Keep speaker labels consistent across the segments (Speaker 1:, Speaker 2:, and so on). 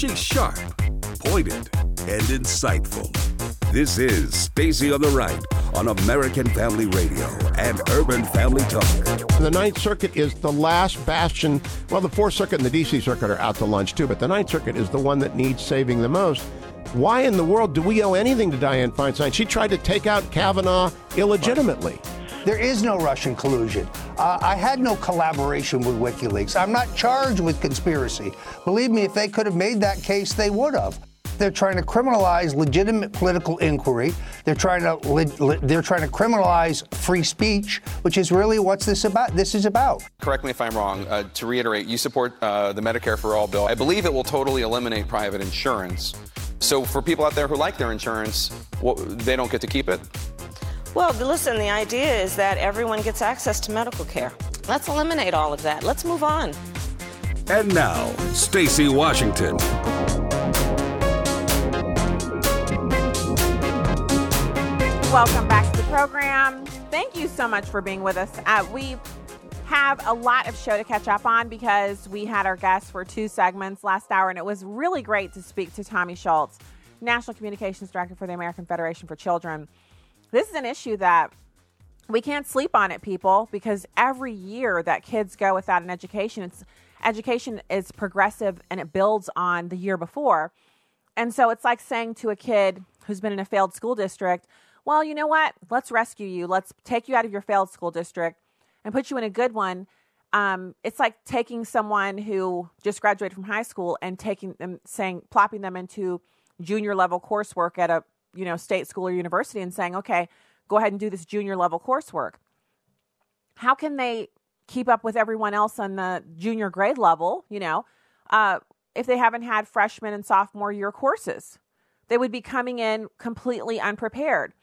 Speaker 1: She's sharp, pointed, and insightful. This is Stacy on the Right on American Family Radio and Urban Family Talk.
Speaker 2: The Ninth Circuit is the last bastion. Well, the Fourth Circuit and the D.C. Circuit are out to lunch too, but the Ninth Circuit is the one that needs saving the most. Why in the world do we owe anything to Dianne Feinstein? She tried to take out Kavanaugh illegitimately.
Speaker 3: There is no Russian collusion. Uh, I had no collaboration with WikiLeaks. I'm not charged with conspiracy. Believe me, if they could have made that case, they would have. They're trying to criminalize legitimate political inquiry. They're trying to they're trying to criminalize free speech, which is really what's this about. This is about.
Speaker 4: Correct me if I'm wrong. Uh, to reiterate, you support uh, the Medicare for All bill. I believe it will totally eliminate private insurance. So for people out there who like their insurance, well, they don't get to keep it.
Speaker 5: Well, listen, the idea is that everyone gets access to medical care. Let's eliminate all of that. Let's move on.
Speaker 1: And now, Stacy Washington.
Speaker 6: Welcome back to the program. Thank you so much for being with us. Uh, we have a lot of show to catch up on because we had our guests for two segments last hour, and it was really great to speak to Tommy Schultz, National Communications Director for the American Federation for Children. This is an issue that we can't sleep on it, people, because every year that kids go without an education, it's education is progressive and it builds on the year before. And so it's like saying to a kid who's been in a failed school district, well, you know what? Let's rescue you. Let's take you out of your failed school district and put you in a good one. Um, it's like taking someone who just graduated from high school and taking them, saying, plopping them into junior level coursework at a you know state school or university and saying, okay, go ahead and do this junior level coursework. How can they keep up with everyone else on the junior grade level? You know, uh, if they haven't had freshman and sophomore year courses, they would be coming in completely unprepared.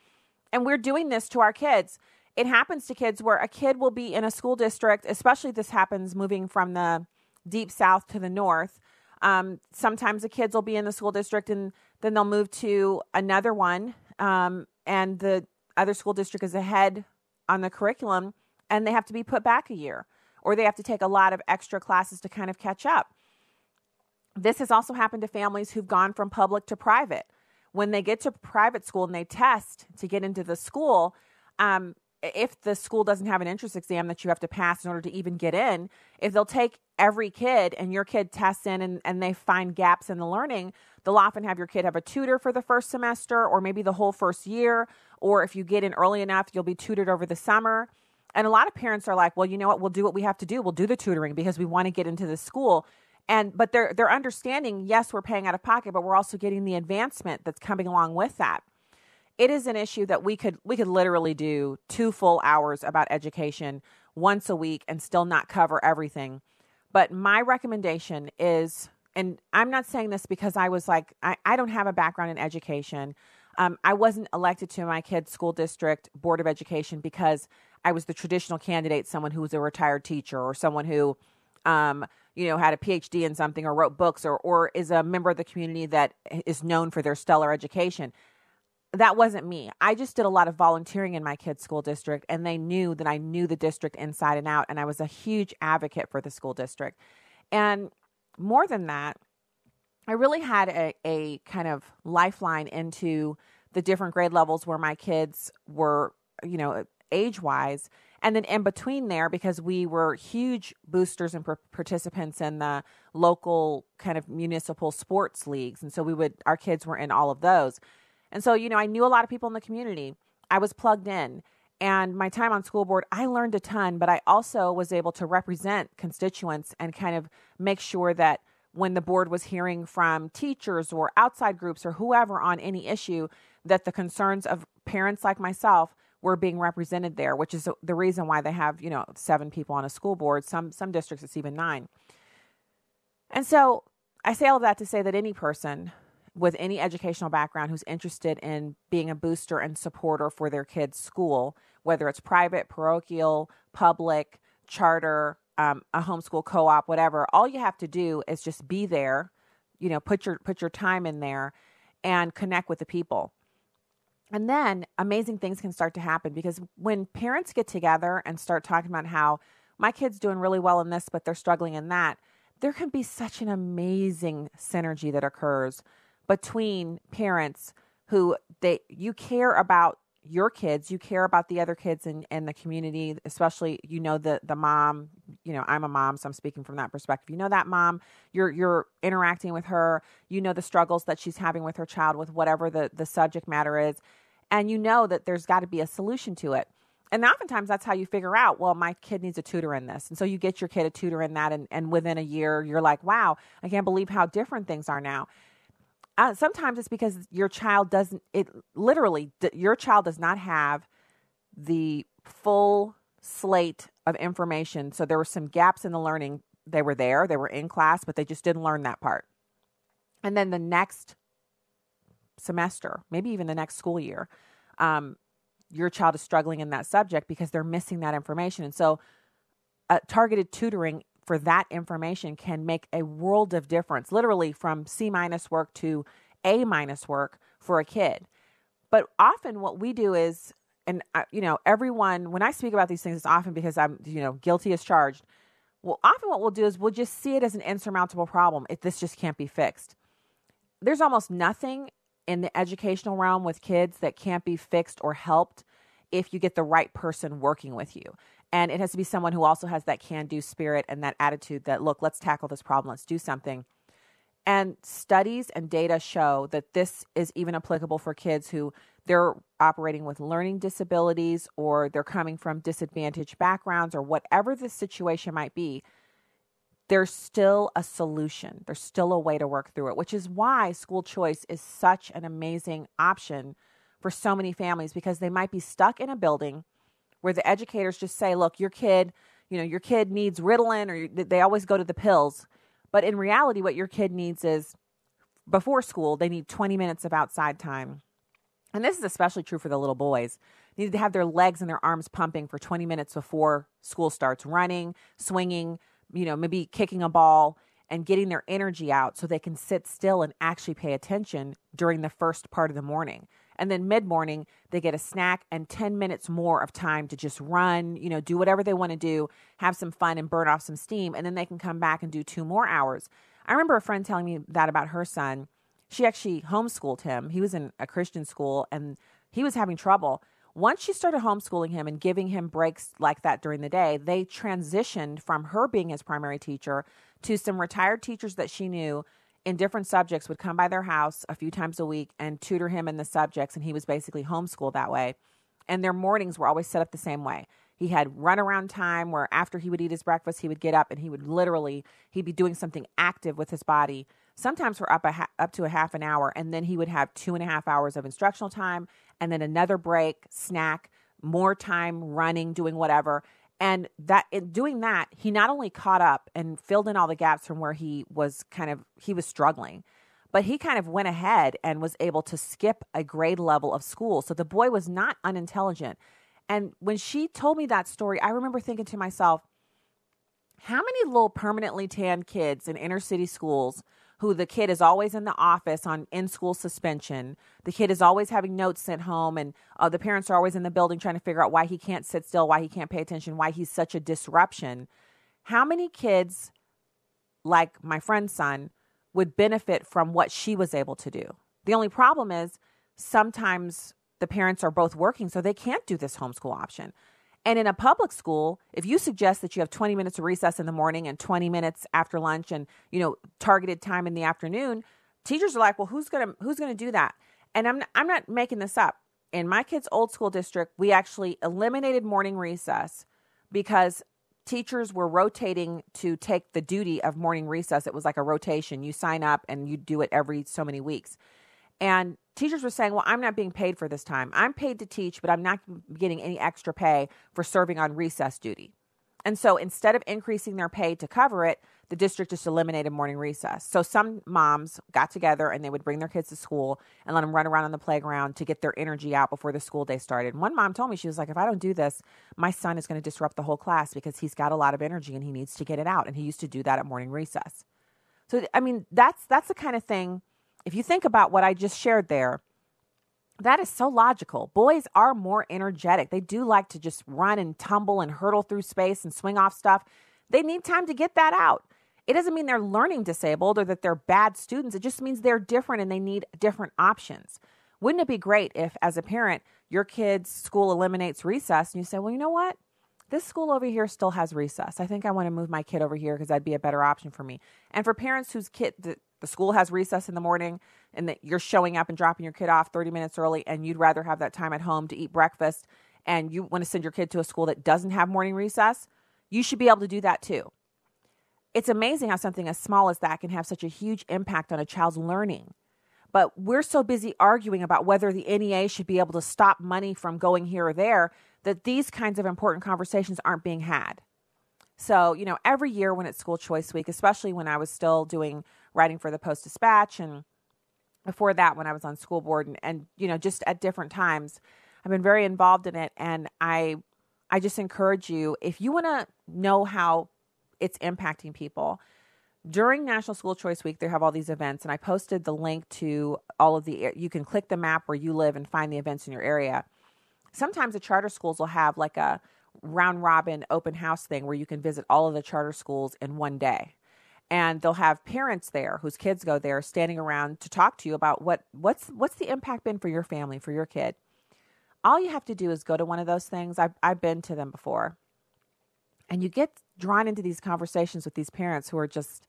Speaker 6: And we're doing this to our kids. It happens to kids where a kid will be in a school district, especially this happens moving from the deep south to the north. Um, sometimes the kids will be in the school district and then they'll move to another one, um, and the other school district is ahead on the curriculum, and they have to be put back a year, or they have to take a lot of extra classes to kind of catch up. This has also happened to families who've gone from public to private. When they get to private school and they test to get into the school, um, if the school doesn't have an entrance exam that you have to pass in order to even get in, if they'll take every kid and your kid tests in and, and they find gaps in the learning, they'll often have your kid have a tutor for the first semester or maybe the whole first year. Or if you get in early enough, you'll be tutored over the summer. And a lot of parents are like, well, you know what? We'll do what we have to do. We'll do the tutoring because we want to get into the school. And but they're they're understanding, yes, we're paying out of pocket, but we're also getting the advancement that's coming along with that it is an issue that we could we could literally do two full hours about education once a week and still not cover everything. But my recommendation is, and I'm not saying this because I was like, I, I don't have a background in education. Um, I wasn't elected to my kid's school district board of education because I was the traditional candidate, someone who was a retired teacher or someone who, um, you know, had a PhD in something or wrote books or or is a member of the community that is known for their stellar education that wasn't me. I just did a lot of volunteering in my kids' school district, and they knew that I knew the district inside and out, and I was a huge advocate for the school district. And more than that, I really had a, a kind of lifeline into the different grade levels where my kids were, you know, age wise. And then in between there, because we were huge boosters and participants in the local kind of municipal sports leagues. And so we would, our kids were in all of those. And so, you know, I knew a lot of people in the community. I was plugged in. And my time on school board, I learned a ton, but I also was able to represent constituents and kind of make sure that when the board was hearing from teachers or outside groups or whoever on any issue, that the concerns of parents like myself were being represented there, which is the reason why they have, you know, seven people on a school board. Some some districts it's even nine. And so I say all of that to say that any person with any educational background who's interested in being a booster and supporter for their kids' school, whether it's private, parochial, public, charter, um, a homeschool co-op, whatever, all you have to do is just be there, you know, put your put your time in there and connect with the people. And then amazing things can start to happen because when parents get together and start talking about how my kid's doing really well in this, but they're struggling in that, there can be such an amazing synergy that occurs between parents who they you care about your kids you care about the other kids in, in the community especially you know the the mom you know i'm a mom so i'm speaking from that perspective. You know that mom you're you're interacting with her you know the struggles that she's having with her child with whatever the the subject matter is and you know that there's got to be a solution to it. And oftentimes that's how you figure out well my kid needs a tutor in this. And so you get your kid a tutor in that and, and within a year you're like wow i can't believe how different things are now uh, sometimes it's because your child doesn't it literally your child does not have the full slate of information. So there were some gaps in the learning. They were there they were in class but they just didn't learn that part. And then the next semester maybe even the next school year um, your child is struggling in that subject because they're missing that information. And so uh, targeted tutoring for that information can make a world of difference, literally from C minus work to A minus work for a kid. But often what we do is, and uh, you know, everyone, when I speak about these things, it's often because I'm, you know, guilty as charged. Well, often what we'll do is we'll just see it as an insurmountable problem if this just can't be fixed. There's almost nothing in the educational realm with kids that can't be fixed or helped if you get the right person working with you. And it has to be someone who also has that can do spirit and that attitude that, look, let's tackle this problem, let's do something. And studies and data show that this is even applicable for kids who they're operating with learning disabilities or they're coming from disadvantaged backgrounds or whatever the situation might be. There's still a solution. There's still a way to work through it, which is why school choice is such an amazing option for so many families because they might be stuck in a building where the educators just say, look, your kid, you know, your kid needs Ritalin or they always go to the pills. But in reality, what your kid needs is before school, they need 20 minutes of outside time. And this is especially true for the little boys. They need to have their legs and their arms pumping for 20 minutes before school starts, running, swinging, you know, maybe kicking a ball and getting their energy out so they can sit still and actually pay attention during the first part of the morning. And then mid morning, they get a snack and 10 minutes more of time to just run, you know, do whatever they want to do, have some fun and burn off some steam. And then they can come back and do two more hours. I remember a friend telling me that about her son. She actually homeschooled him. He was in a Christian school and he was having trouble. Once she started homeschooling him and giving him breaks like that during the day, they transitioned from her being his primary teacher to some retired teachers that she knew in different subjects would come by their house a few times a week and tutor him in the subjects and he was basically homeschooled that way. And their mornings were always set up the same way. He had run around time where after he would eat his breakfast he would get up and he would literally he'd be doing something active with his body. Sometimes for up a ha- up to a half an hour and then he would have two and a half hours of instructional time and then another break snack more time running doing whatever and that in doing that, he not only caught up and filled in all the gaps from where he was kind of he was struggling, but he kind of went ahead and was able to skip a grade level of school. So the boy was not unintelligent. And when she told me that story, I remember thinking to myself, how many little permanently tan kids in inner city schools who the kid is always in the office on in school suspension. The kid is always having notes sent home, and uh, the parents are always in the building trying to figure out why he can't sit still, why he can't pay attention, why he's such a disruption. How many kids, like my friend's son, would benefit from what she was able to do? The only problem is sometimes the parents are both working, so they can't do this homeschool option. And in a public school, if you suggest that you have 20 minutes of recess in the morning and 20 minutes after lunch and, you know, targeted time in the afternoon, teachers are like, "Well, who's going to who's going to do that?" And I'm I'm not making this up. In my kids' old school district, we actually eliminated morning recess because teachers were rotating to take the duty of morning recess. It was like a rotation. You sign up and you do it every so many weeks. And teachers were saying, Well, I'm not being paid for this time. I'm paid to teach, but I'm not getting any extra pay for serving on recess duty. And so instead of increasing their pay to cover it, the district just eliminated morning recess. So some moms got together and they would bring their kids to school and let them run around on the playground to get their energy out before the school day started. One mom told me, she was like, if I don't do this, my son is going to disrupt the whole class because he's got a lot of energy and he needs to get it out. And he used to do that at morning recess. So, I mean, that's, that's the kind of thing if you think about what I just shared there, that is so logical. Boys are more energetic. They do like to just run and tumble and hurtle through space and swing off stuff. They need time to get that out. it doesn't mean they're learning disabled or that they're bad students. It just means they're different and they need different options. Wouldn't it be great if, as a parent, your kid's school eliminates recess and you say, well, you know what? This school over here still has recess. I think I want to move my kid over here because that'd be a better option for me. And for parents whose kid, the, school has recess in the morning and that you're showing up and dropping your kid off 30 minutes early and you'd rather have that time at home to eat breakfast and you want to send your kid to a school that doesn't have morning recess, you should be able to do that too. It's amazing how something as small as that can have such a huge impact on a child's learning. But we're so busy arguing about whether the NEA should be able to stop money from going here or there that these kinds of important conversations aren't being had. So, you know, every year when it's school choice week, especially when I was still doing writing for the Post Dispatch and before that when I was on school board and, and you know, just at different times, I've been very involved in it and I I just encourage you if you want to know how it's impacting people. During National School Choice Week, they have all these events, and I posted the link to all of the. You can click the map where you live and find the events in your area. Sometimes the charter schools will have like a round robin open house thing where you can visit all of the charter schools in one day and they'll have parents there whose kids go there standing around to talk to you about what what's what's the impact been for your family for your kid. All you have to do is go to one of those things. I've, I've been to them before. And you get drawn into these conversations with these parents who are just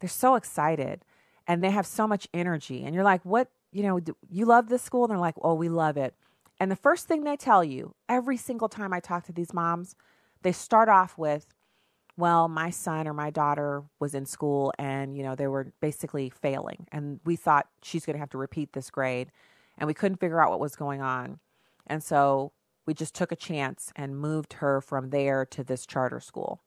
Speaker 6: they're so excited and they have so much energy. And you're like what you know you love this school? And they're like oh we love it. And the first thing they tell you every single time i talk to these moms they start off with well my son or my daughter was in school and you know they were basically failing and we thought she's going to have to repeat this grade and we couldn't figure out what was going on and so we just took a chance and moved her from there to this charter school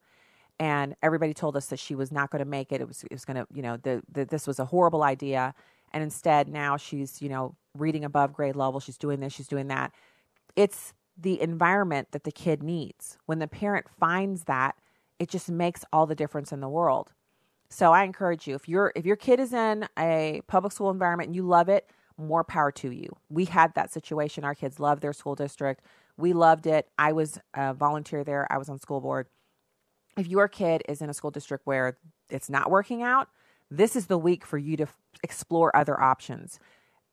Speaker 6: and everybody told us that she was not going to make it. It was it was going to you know the, the this was a horrible idea, and instead now she's you know reading above grade level. She's doing this. She's doing that. It's the environment that the kid needs. When the parent finds that, it just makes all the difference in the world. So I encourage you if your if your kid is in a public school environment and you love it, more power to you. We had that situation. Our kids love their school district. We loved it. I was a volunteer there. I was on school board if your kid is in a school district where it's not working out, this is the week for you to f- explore other options.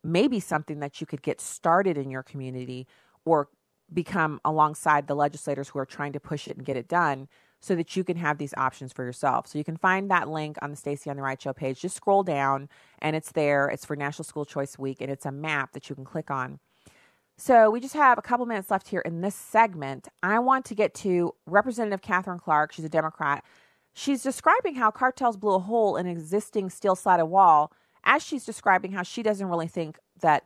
Speaker 6: Maybe something that you could get started in your community or become alongside the legislators who are trying to push it and get it done so that you can have these options for yourself. So you can find that link on the Stacy on the Right Show page. Just scroll down and it's there. It's for National School Choice Week and it's a map that you can click on. So we just have a couple minutes left here in this segment. I want to get to Representative Katherine Clark. She's a Democrat. She's describing how cartels blew a hole in an existing steel sided wall as she's describing how she doesn't really think that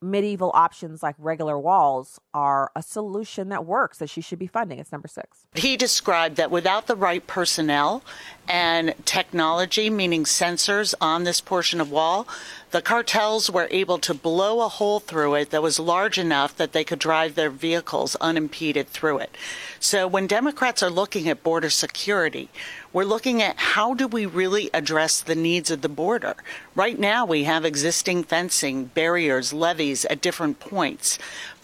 Speaker 6: medieval options like regular walls are a solution that works that she should be funding. It's number six.
Speaker 7: He described that without the right personnel and technology, meaning sensors on this portion of wall, the cartels were able to blow a hole through it that was large enough that they could drive their vehicles unimpeded through it. So when Democrats are looking at border security, we're looking at how do we really address the needs of the border. Right now, we have existing fencing, barriers, levees at different points.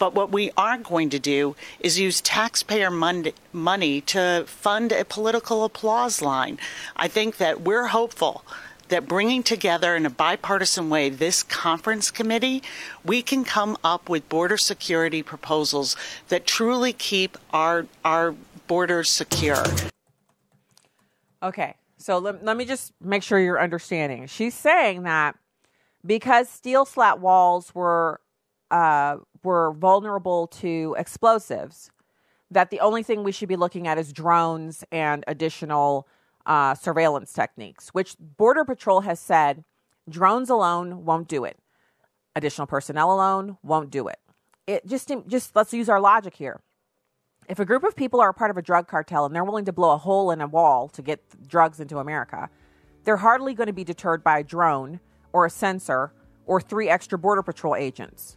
Speaker 7: But what we aren't going to do is use taxpayer money to fund a political applause line. I think that we're hopeful that bringing together in a bipartisan way this conference committee, we can come up with border security proposals that truly keep our our borders secure.
Speaker 6: Okay, so let, let me just make sure you're understanding. She's saying that because steel slat walls were uh, were vulnerable to explosives, that the only thing we should be looking at is drones and additional uh, surveillance techniques, which Border Patrol has said drones alone won't do it. Additional personnel alone won't do it. It just just let's use our logic here. If a group of people are a part of a drug cartel and they're willing to blow a hole in a wall to get drugs into America, they're hardly going to be deterred by a drone or a sensor or three extra border patrol agents,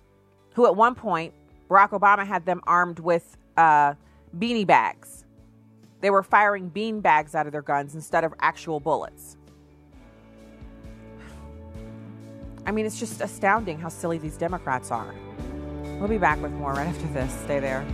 Speaker 6: who at one point Barack Obama had them armed with uh, beanie bags they were firing bean bags out of their guns instead of actual bullets. I mean, it's just astounding how silly these Democrats are. We'll be back with more right after this. Stay there.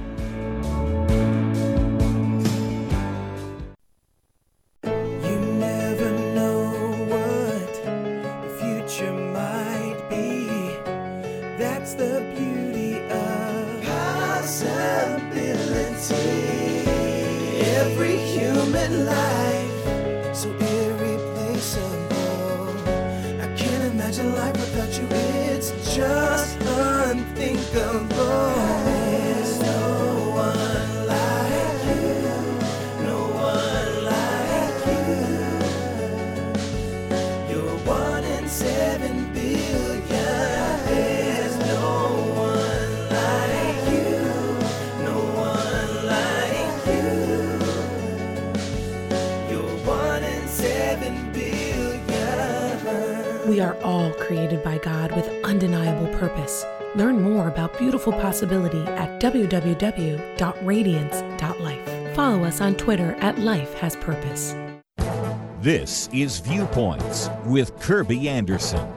Speaker 8: In life so irreplaceable. I can't imagine life without you. It's just unthinkable.
Speaker 9: Created by God with undeniable purpose. Learn more about beautiful possibility at www.radiance.life. Follow us on Twitter at Life Has Purpose.
Speaker 10: This is Viewpoints with Kirby Anderson.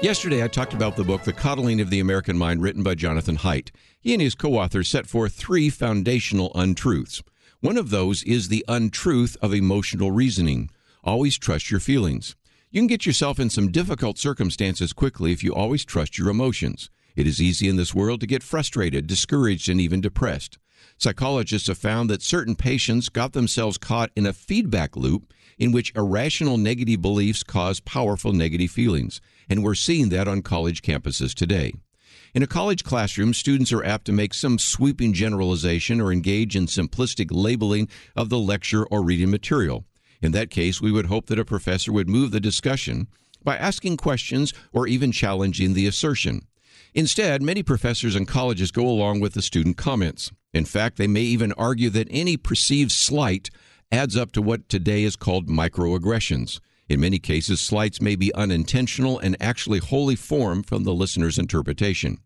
Speaker 11: Yesterday, I talked about the book, The Coddling of the American Mind, written by Jonathan Haidt. He and his co authors set forth three foundational untruths. One of those is the untruth of emotional reasoning. Always trust your feelings. You can get yourself in some difficult circumstances quickly if you always trust your emotions. It is easy in this world to get frustrated, discouraged, and even depressed. Psychologists have found that certain patients got themselves caught in a feedback loop in which irrational negative beliefs cause powerful negative feelings, and we're seeing that on college campuses today. In a college classroom, students are apt to make some sweeping generalization or engage in simplistic labeling of the lecture or reading material. In that case, we would hope that a professor would move the discussion by asking questions or even challenging the assertion. Instead, many professors and colleges go along with the student comments. In fact, they may even argue that any perceived slight adds up to what today is called microaggressions. In many cases, slights may be unintentional and actually wholly formed from the listener's interpretation.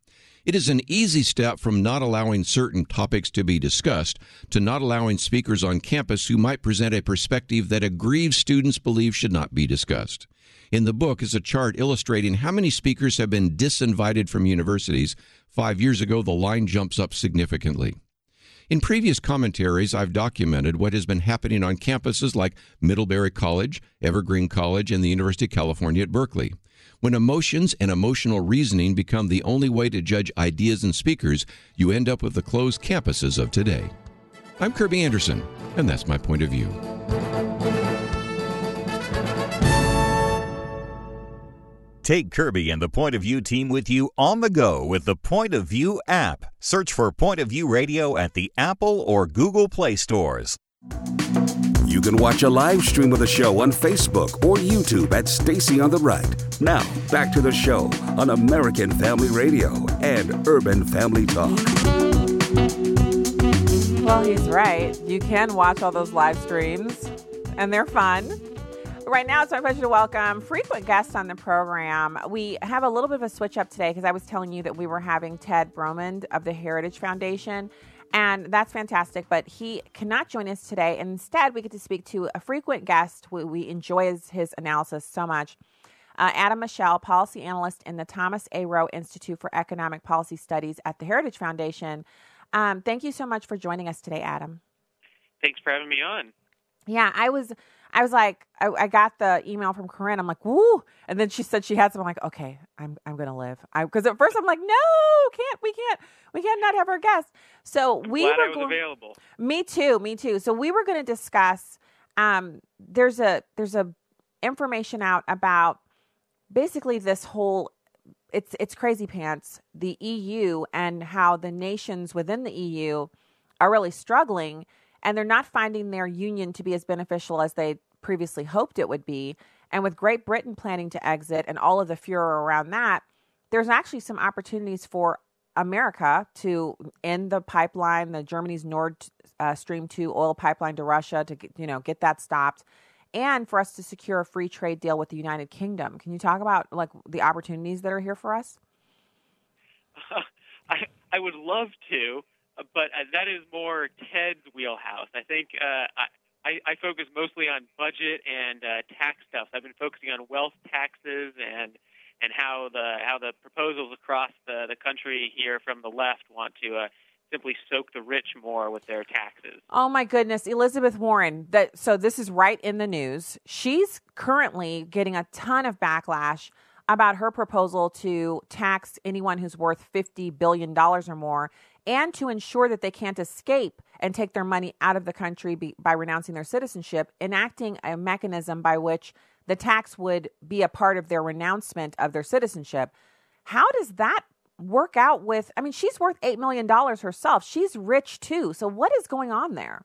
Speaker 11: It is an easy step from not allowing certain topics to be discussed to not allowing speakers on campus who might present a perspective that aggrieved students believe should not be discussed. In the book is a chart illustrating how many speakers have been disinvited from universities. Five years ago, the line jumps up significantly. In previous commentaries, I've documented what has been happening on campuses like Middlebury College, Evergreen College, and the University of California at Berkeley. When emotions and emotional reasoning become the only way to judge ideas and speakers, you end up with the closed campuses of today. I'm Kirby Anderson, and that's my point of view.
Speaker 10: Take Kirby and the Point of View team with you on the go with the Point of View app. Search for Point of View Radio at the Apple or Google Play stores.
Speaker 1: You can watch a live stream of the show on Facebook or YouTube at Stacy on the Right. Now, back to the show on American Family Radio and Urban Family Talk.
Speaker 6: Well, he's right. You can watch all those live streams, and they're fun. Right now, it's my pleasure to welcome frequent guests on the program. We have a little bit of a switch up today because I was telling you that we were having Ted Bromund of the Heritage Foundation, and that's fantastic. But he cannot join us today. Instead, we get to speak to a frequent guest. We, we enjoy his, his analysis so much. Uh, Adam Michel, policy analyst in the Thomas A. Roe Institute for Economic Policy Studies at the Heritage Foundation. Um, thank you so much for joining us today, Adam.
Speaker 12: Thanks for having me on.
Speaker 6: Yeah, I was I was like, I, I, got the email from Corinne. I'm like, woo. And then she said she had some. I'm like, okay, I'm, I'm going to live. Because at first I'm like, no, can't, we can't, we can't not have our guest. So we
Speaker 12: glad
Speaker 6: were going,
Speaker 12: available.
Speaker 6: Me too, me too. So we were going to discuss, um, there's a, there's a information out about basically this whole, it's, it's crazy pants, the EU and how the nations within the EU are really struggling and they're not finding their union to be as beneficial as they previously hoped it would be. And with Great Britain planning to exit and all of the furor around that, there's actually some opportunities for America to end the pipeline, the Germany's Nord uh, Stream 2 oil pipeline to Russia to you know get that stopped and for us to secure a free trade deal with the United Kingdom. Can you talk about like the opportunities that are here for us?
Speaker 12: I I would love to, but uh, that is more Ted's wheelhouse. I think uh, I, I focus mostly on budget and uh, tax stuff. I've been focusing on wealth taxes and and how the how the proposals across the the country here from the left want to uh, simply soak the rich more with their taxes.
Speaker 6: Oh my goodness, Elizabeth Warren. That so this is right in the news. She's currently getting a ton of backlash about her proposal to tax anyone who's worth $50 billion or more and to ensure that they can't escape and take their money out of the country be, by renouncing their citizenship, enacting a mechanism by which the tax would be a part of their renouncement of their citizenship. How does that work out with? I mean, she's worth $8 million herself. She's rich too. So, what is going on there?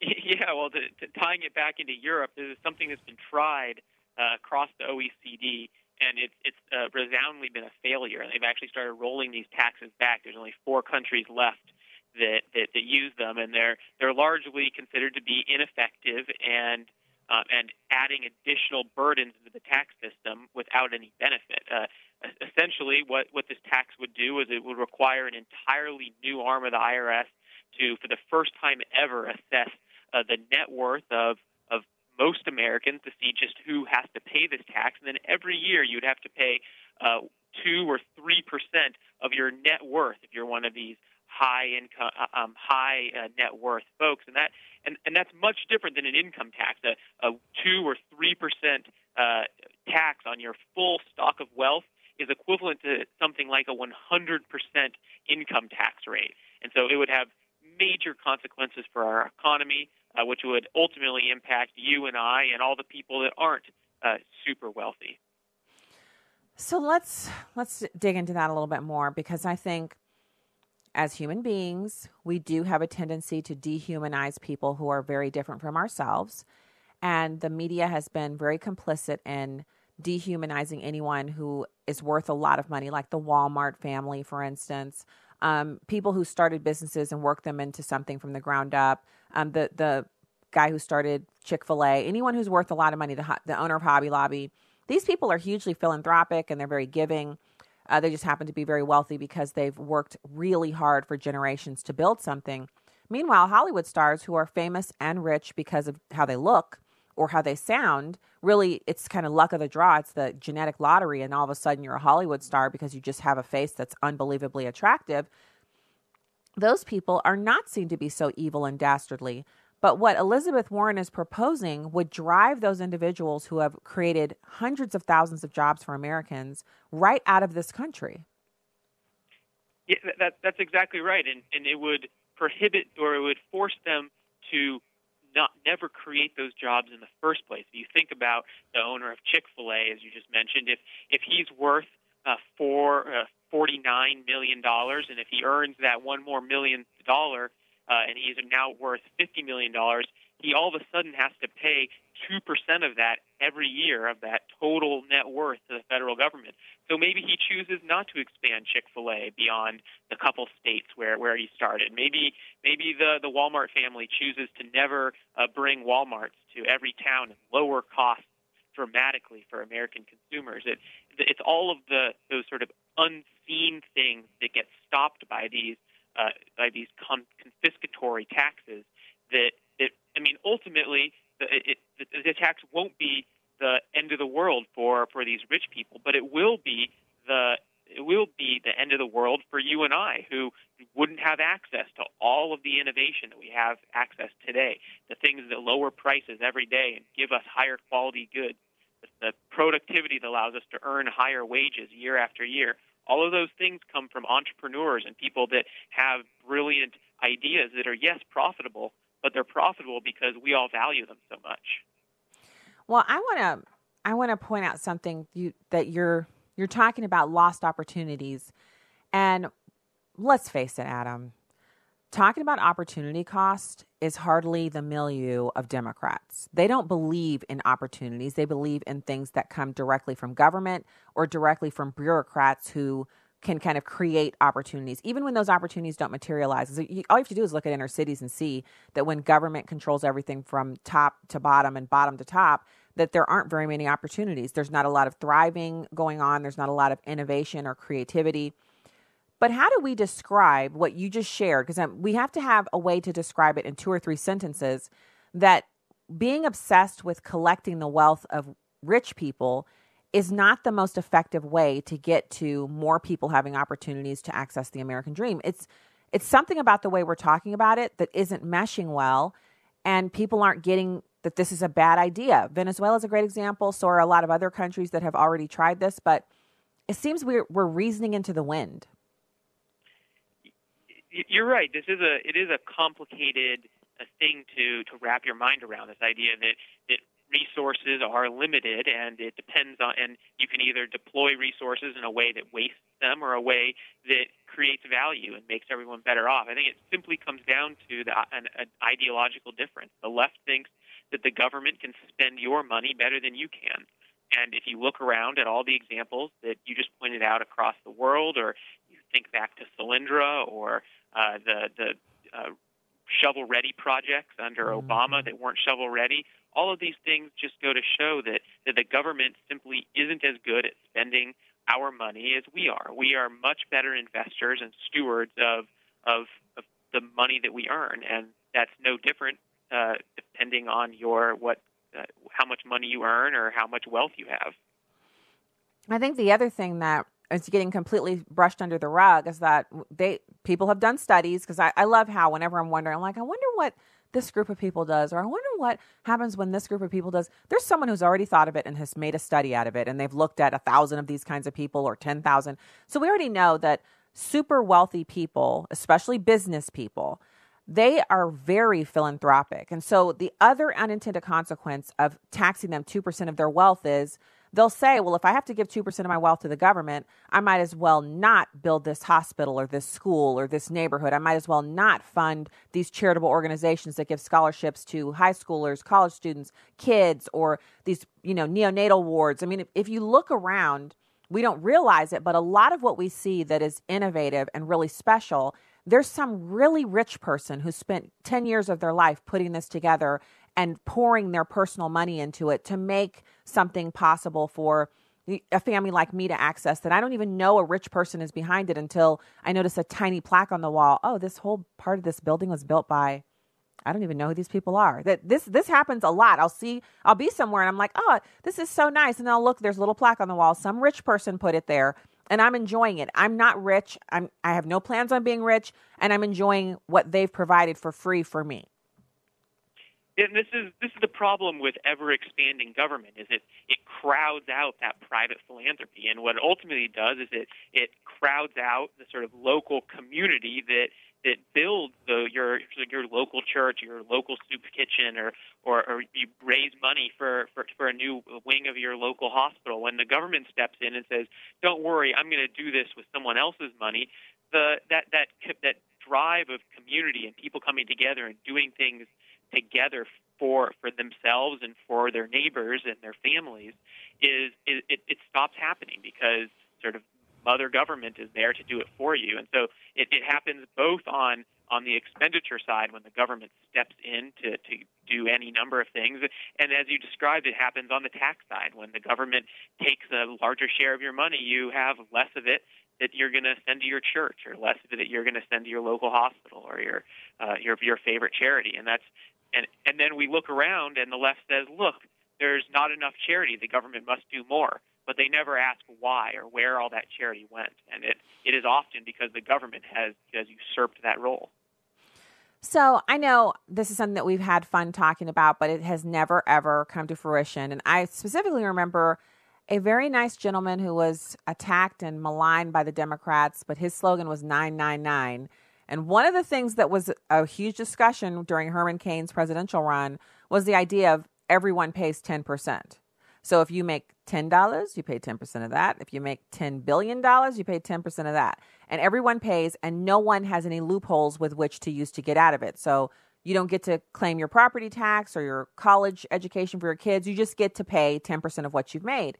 Speaker 12: Yeah, well, to, to tying it back into Europe, this is something that's been tried uh, across the OECD, and it's it's uh, resoundingly been a failure. They've actually started rolling these taxes back. There's only four countries left that, that that use them, and they're they're largely considered to be ineffective and um, and adding additional burdens into the tax system without any benefit. Uh, essentially, what what this tax would do is it would require an entirely new arm of the IRS to, for the first time ever, assess uh, the net worth of of most Americans to see just who has to pay this tax, and then every year you'd have to pay uh, two or three percent of your net worth if you're one of these high income, uh, um, high uh, net worth folks, and that and, and that's much different than an income tax. A, a two or three percent uh, tax on your full stock of wealth is equivalent to something like a 100% income tax rate, and so it would have major consequences for our economy, uh, which would ultimately impact you and I and all the people that aren't uh, super wealthy.
Speaker 6: So let's let's dig into that a little bit more because I think as human beings, we do have a tendency to dehumanize people who are very different from ourselves. And the media has been very complicit in dehumanizing anyone who is worth a lot of money, like the Walmart family, for instance. Um, people who started businesses and worked them into something from the ground up. Um, the the guy who started Chick Fil A. Anyone who's worth a lot of money. The the owner of Hobby Lobby. These people are hugely philanthropic and they're very giving. Uh, they just happen to be very wealthy because they've worked really hard for generations to build something. Meanwhile, Hollywood stars who are famous and rich because of how they look or how they sound, really, it's kind of luck of the draw. It's the genetic lottery, and all of a sudden you're a Hollywood star because you just have a face that's unbelievably attractive. Those people are not seen to be so evil and dastardly. But what Elizabeth Warren is proposing would drive those individuals who have created hundreds of thousands of jobs for Americans right out of this country.
Speaker 12: Yeah, that, that's exactly right, and and it would prohibit or it would force them to not never create those jobs in the first place. If you think about the owner of Chick Fil A, as you just mentioned, if if he's worth uh, four uh, forty nine million dollars, and if he earns that one more million dollar uh, and he's now worth $50 million, he all of a sudden has to pay 2% of that every year of that total net worth to the federal government. So maybe he chooses not to expand Chick-fil-A beyond the couple states where, where he started. Maybe maybe the, the Walmart family chooses to never uh, bring Walmarts to every town and lower costs dramatically for American consumers. It, it's all of the those sort of unseen things that get stopped by these uh, by these con- confiscatory taxes that, that I mean, ultimately, the, it, the, the tax won't be the end of the world for, for these rich people, but it will be the it will be the end of the world for you and I, who wouldn't have access to all of the innovation that we have access today, the things that lower prices every day and give us higher quality goods, the productivity that allows us to earn higher wages year after year. All of those things come from entrepreneurs and people that have brilliant ideas that are, yes, profitable, but they're profitable because we all value them so much.
Speaker 6: Well, I want to I want to point out something you, that you're you're talking about lost opportunities, and let's face it, Adam talking about opportunity cost is hardly the milieu of Democrats. They don't believe in opportunities. They believe in things that come directly from government or directly from bureaucrats who can kind of create opportunities, even when those opportunities don't materialize. all you have to do is look at inner cities and see that when government controls everything from top to bottom and bottom to top, that there aren't very many opportunities. There's not a lot of thriving going on, there's not a lot of innovation or creativity. But how do we describe what you just shared? Because um, we have to have a way to describe it in two or three sentences that being obsessed with collecting the wealth of rich people is not the most effective way to get to more people having opportunities to access the American dream. It's it's something about the way we're talking about it that isn't meshing well and people aren't getting that this is a bad idea. Venezuela is a great example, so are a lot of other countries that have already tried this, but it seems we're we're reasoning into the wind
Speaker 12: You're right. This is a it is a complicated thing to to wrap your mind around. This idea that that resources are limited and it depends on and you can either deploy resources in a way that wastes them or a way that creates value and makes everyone better off. I think it simply comes down to the, an, an ideological difference. The left thinks that the government can spend your money better than you can. And if you look around at all the examples that you just pointed out across the world, or you think back to Solyndra or uh, the the uh, shovel ready projects under Obama that weren't shovel ready, all of these things just go to show that, that the government simply isn't as good at spending our money as we are. We are much better investors and stewards of of, of the money that we earn, and that's no different uh, depending on your what uh, how much money you earn or how much wealth you have.
Speaker 6: I think the other thing that is getting completely brushed under the rug is that they people have done studies because I, I love how whenever I'm wondering, I'm like, I wonder what this group of people does, or I wonder what happens when this group of people does. There's someone who's already thought of it and has made a study out of it, and they've looked at a thousand of these kinds of people or ten thousand. So we already know that super wealthy people, especially business people, they are very philanthropic. And so the other unintended consequence of taxing them 2% of their wealth is they'll say, well, if I have to give 2% of my wealth to the government, I might as well not build this hospital or this school or this neighborhood. I might as well not fund these charitable organizations that give scholarships to high schoolers, college students, kids, or these, you know, neonatal wards. I mean, if, you look around, we don't realize it, but a lot of what we see that is innovative and really special, there's some really rich person who spent 10 years of their life putting this together and pouring their personal money into it to make something possible for a family like me to access that I don't even know a rich person is behind it until I notice a tiny plaque on the wall. Oh, this whole part of this building was built by I don't even know who these people are. That this this happens a lot. I'll see I'll be somewhere and I'm like, "Oh, this is so nice." And I'll look, there's a little plaque on the wall. Some rich person put it there and I'm enjoying it. I'm not rich. I'm I have no plans on being rich and I'm enjoying what they've provided for free for me.
Speaker 12: And this is this is the problem with ever expanding government is it it crowds out that private philanthropy and what it ultimately does is it it crowds out the sort of local community that that builds the your your local church, your local soup kitchen, or or, or you raise money for, for for a new wing of your local hospital. When the government steps in and says, "Don't worry, I'm going to do this with someone else's money," the that that that drive of community and people coming together and doing things together for for themselves and for their neighbors and their families is, is it, it stops happening because sort of mother government is there to do it for you. And so it, it happens both on on the expenditure side when the government steps in to, to do any number of things. And as you described it happens on the tax side. When the government takes a larger share of your money you have less of it that you're going to send to your church or less of it that you're going to send to your local hospital or your uh, your your favorite charity. And that's and and then we look around and the left says, look, there's not enough charity. The government must do more. But they never ask why or where all that charity went. And it, it is often because the government has, has usurped that role.
Speaker 6: So I know this is something that we've had fun talking about, but it has never ever come to fruition. And I specifically remember a very nice gentleman who was attacked and maligned by the Democrats, but his slogan was 999. And one of the things that was a huge discussion during Herman Cain's presidential run was the idea of everyone pays 10%. So if you make $10, you pay 10% of that. If you make $10 billion, you pay 10% of that. And everyone pays, and no one has any loopholes with which to use to get out of it. So you don't get to claim your property tax or your college education for your kids. You just get to pay 10% of what you've made.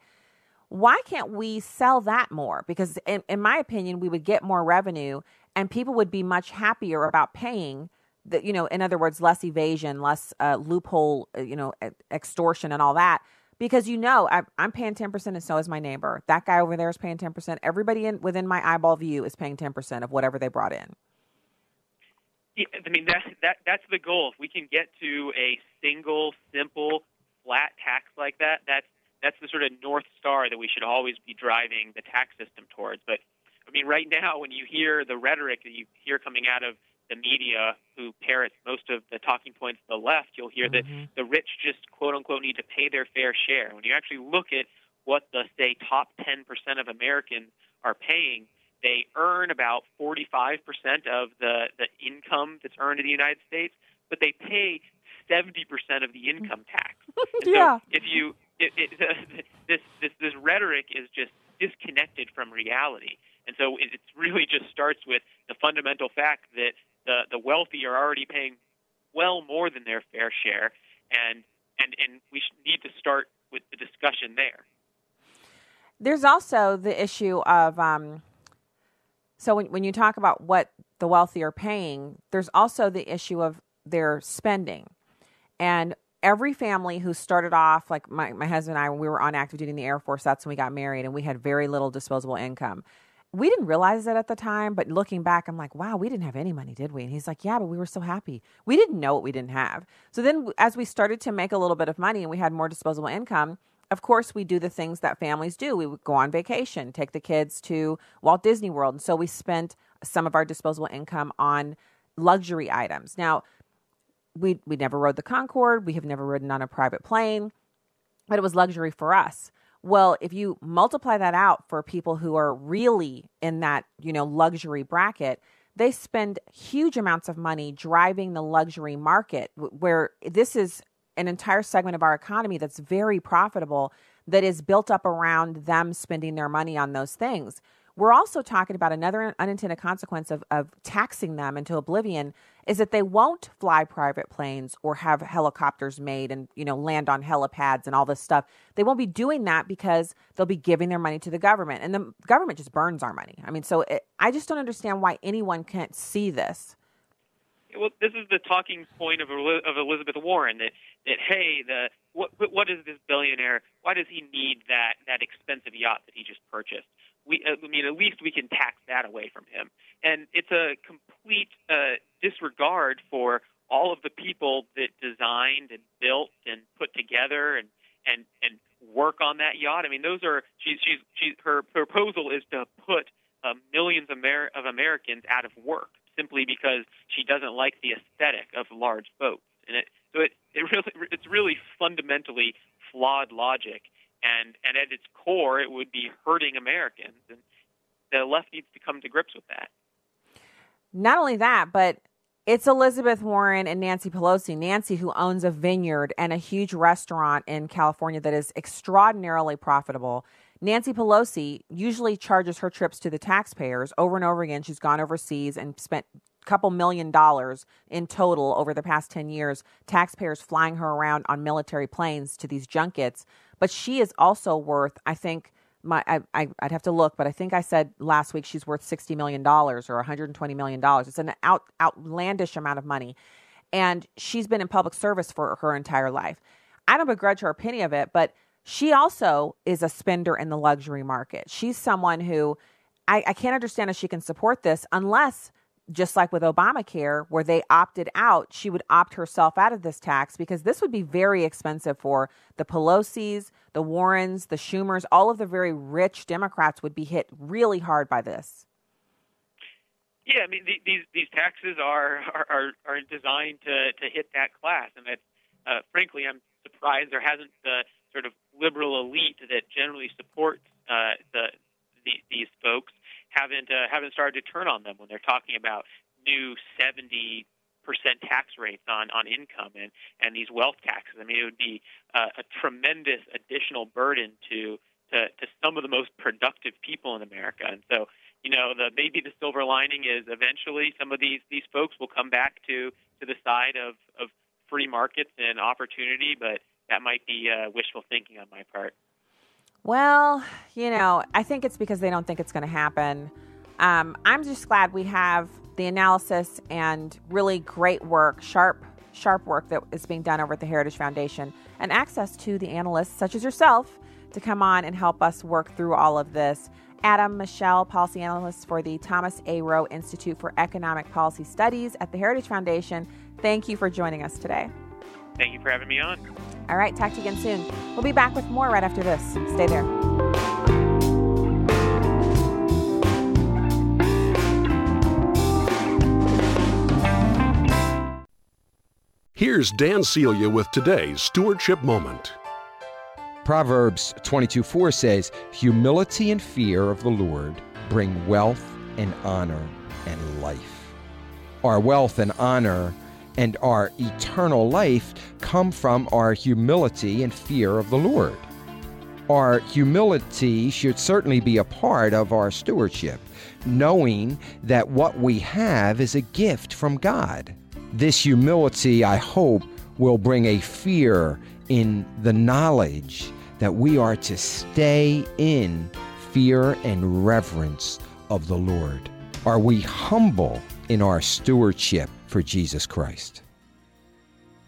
Speaker 6: Why can't we sell that more? Because, in, in my opinion, we would get more revenue and people would be much happier about paying the, you know, in other words, less evasion, less uh, loophole, uh, you know, extortion and all that. Because you know, I, I'm paying 10% and so is my neighbor. That guy over there is paying 10%. Everybody in, within my eyeball view is paying 10% of whatever they brought in.
Speaker 12: Yeah, I mean that that that's the goal. If we can get to a single, simple, flat tax like that, that's that's the sort of north star that we should always be driving the tax system towards. But I mean, right now, when you hear the rhetoric that you hear coming out of the media, who parrots most of the talking points of the left, you'll hear
Speaker 6: Mm-hmm.
Speaker 12: that the rich just quote unquote need to pay their fair share. When you actually look at what the say top 10% of Americans are paying, they earn about 45% of the, the income that's earned in the United States, but they pay 70% of the income tax.
Speaker 6: Yeah.
Speaker 12: So if you it, it, this this this rhetoric is just disconnected from reality, and so it, it really just starts with the fundamental fact that the the wealthy are already paying well more than their fair share, and and and we need to start with the discussion there.
Speaker 6: There's also the issue of um, so when when you talk about what the wealthy are paying, there's also the issue of their spending, and every family who started off like my my husband and I when we were on active duty in the Air Force, that's when we got married, and we had very little disposable income. We didn't realize it at the time, but looking back, I'm like, wow, we didn't have any money, did we? And he's like, yeah, but we were so happy. We didn't know what we didn't have. So then, as we started to make a little bit of money and we had more disposable income, of course, we do the things that families do. We would go on vacation, take the kids to Walt Disney World. And so we spent some of our disposable income on luxury items. Now, we we never rode the Concorde. We have never ridden on a private plane, but it was luxury for us. Well, if you multiply that out for people who are really in that, you know, luxury bracket, they spend huge amounts of money driving the luxury market where this is an entire segment of our economy that's very profitable that is built up around them spending their money on those things. We're also talking about another unintended consequence of, of taxing them into oblivion is that they won't fly private planes or have helicopters made and you know land on helipads and all this stuff. They won't be doing that because they'll be giving their money to the government, and the government just burns our money. I mean, so it, I just don't understand why anyone can't see this.
Speaker 12: Well, this is the talking point of of Elizabeth Warren that that hey, the what what is this billionaire? Why does he need that that expensive yacht that he just purchased? We, I mean, at least we can tax that away from him. And it's a complete uh, disregard for all of the people that designed and built and put together and and and work on that yacht. I mean, those are she's she's she's her proposal is to put uh, millions of, Amer- of Americans out of work simply because she doesn't like the aesthetic of large boats. And it so it, it really it's really fundamentally flawed logic. And and at its core, it would be hurting Americans. And the left needs to come to grips with that.
Speaker 6: Not only that, but it's Elizabeth Warren and Nancy Pelosi. Nancy, who owns a vineyard and a huge restaurant in California that is extraordinarily profitable. Nancy Pelosi usually charges her trips to the taxpayers over and over again. She's gone overseas and spent a couple million dollars in total over the past 10 years, taxpayers flying her around on military planes to these junkets. But she is also worth, I think, my I, I I'd have to look, but I think I said last week she's worth sixty million dollars or one hundred and twenty million dollars. It's an out outlandish amount of money, and she's been in public service for her entire life. I don't begrudge her a penny of it, but she also is a spender in the luxury market. She's someone who I, I can't understand if she can support this unless just like with Obamacare, where they opted out, she would opt herself out of this tax because this would be very expensive for the Pelosi's, the Warrens, the Schumers, all of the very rich Democrats would be hit really hard by this.
Speaker 12: Yeah, I mean the- these these taxes are are are, designed to to hit that class, and that uh, frankly, I'm surprised there hasn't the sort of liberal elite that generally supports uh, the, the these folks haven't started to turn on them when they're talking about new 70 percent tax rates on on income and and these wealth taxes. I mean, it would be uh, a tremendous additional burden to to to some of the most productive people in America, and so you know, the maybe the silver lining is eventually some of these these folks will come back to to the side of of free markets and opportunity, but that might be uh, wishful thinking on my part.
Speaker 6: Well, you know, I think it's because they don't think it's going to happen. Um, I'm just glad we have the analysis and really great work, sharp, sharp work that is being done over at the Heritage Foundation, and access to the analysts such as yourself to come on and help us work through all of this. Adam Michel, policy analyst for the Thomas A. Roe Institute for Economic Policy Studies at the Heritage Foundation. Thank you for joining us today.
Speaker 12: Thank you for having me on.
Speaker 6: All right, talk to you again soon. We'll be back with more right after this. Stay there.
Speaker 13: Here's Dan Celia with today's stewardship moment.
Speaker 14: Proverbs 22 4 says, Humility and fear of the Lord bring wealth and honor and life. Our wealth and honor and our eternal life come from our humility and fear of the Lord. Our humility should certainly be a part of our stewardship, knowing that what we have is a gift from God. This humility, I hope, will bring a fear in the knowledge that we are to stay in fear and reverence of the Lord. Are we humble in our stewardship for Jesus Christ?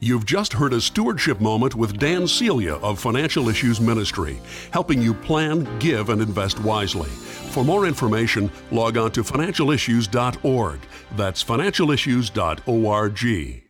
Speaker 13: You've just heard a stewardship moment with Dan Celia of Financial Issues Ministry, helping you plan, give, and invest wisely. For more information, log on to financialissues.org. That's financialissues.org.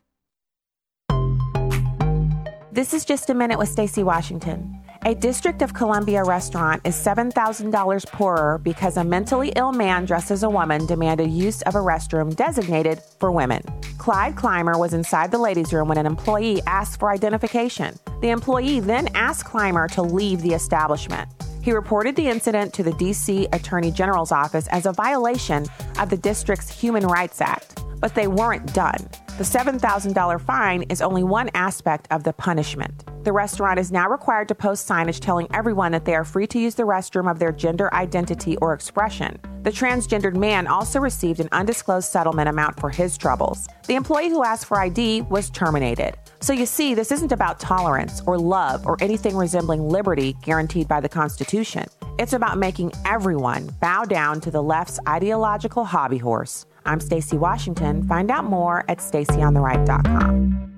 Speaker 6: This is just a minute with Stacy Washington. A District of Columbia restaurant is $7,000 poorer because a mentally ill man dressed as a woman demanded use of a restroom designated for women. Clyde Clymer was inside the ladies' room when an employee asked for identification. The employee then asked Clymer to leave the establishment. He reported the incident to the DC Attorney General's office as a violation of the district's Human Rights Act, but they weren't done. The $7,000 fine is only one aspect of the punishment. The restaurant is now required to post signage telling everyone that they are free to use the restroom of their gender identity or expression. The transgendered man also received an undisclosed settlement amount for his troubles. The employee who asked for ID was terminated. So you see, this isn't about tolerance or love or anything resembling liberty guaranteed by the Constitution. It's about making everyone bow down to the left's ideological hobby horse. I'm Stacy Washington. Find out more at stacyontheright.com.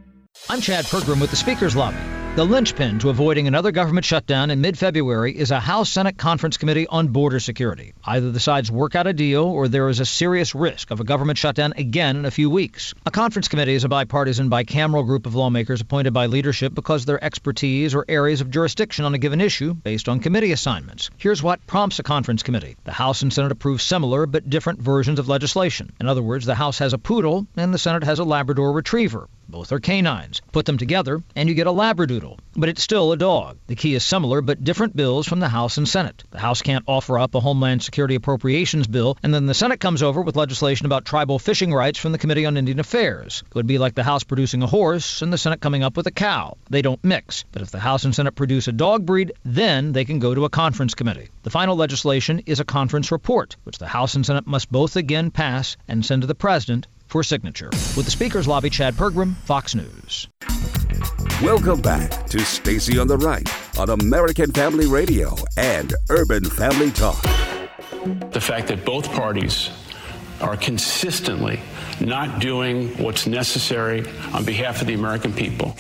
Speaker 15: I'm Chad Pergram with the Speaker's Lobby. The linchpin to avoiding another government shutdown in mid February is a House Senate Conference Committee on Border Security. Either the sides work out a deal or there is a serious risk of a government shutdown again in a few weeks. A conference committee is a bipartisan, bicameral group of lawmakers appointed by leadership because of their expertise or areas of jurisdiction on a given issue based on committee assignments. Here's what prompts a conference committee the House and Senate approve similar but different versions of legislation. In other words, the House has a poodle and the Senate has a Labrador retriever. Both are canines. Put them together, and you get a Labradoodle. But it's still a dog. The key is similar, but different bills from the House and Senate. The House can't offer up a Homeland Security Appropriations bill, and then the Senate comes over with legislation about tribal fishing rights from the Committee on Indian Affairs. It would be like the House producing a horse and the Senate coming up with a cow. They don't mix. But if the House and Senate produce a dog breed, then they can go to a conference committee. The final legislation is a conference report, which the House and Senate must both again pass and send to the President for signature. With the Speaker's Lobby, Chad Pergram, Fox News.
Speaker 1: Welcome back to Stacy on the Right on American Family Radio and Urban Family Talk.
Speaker 16: The fact that both parties are consistently not doing what's necessary on behalf of the American people.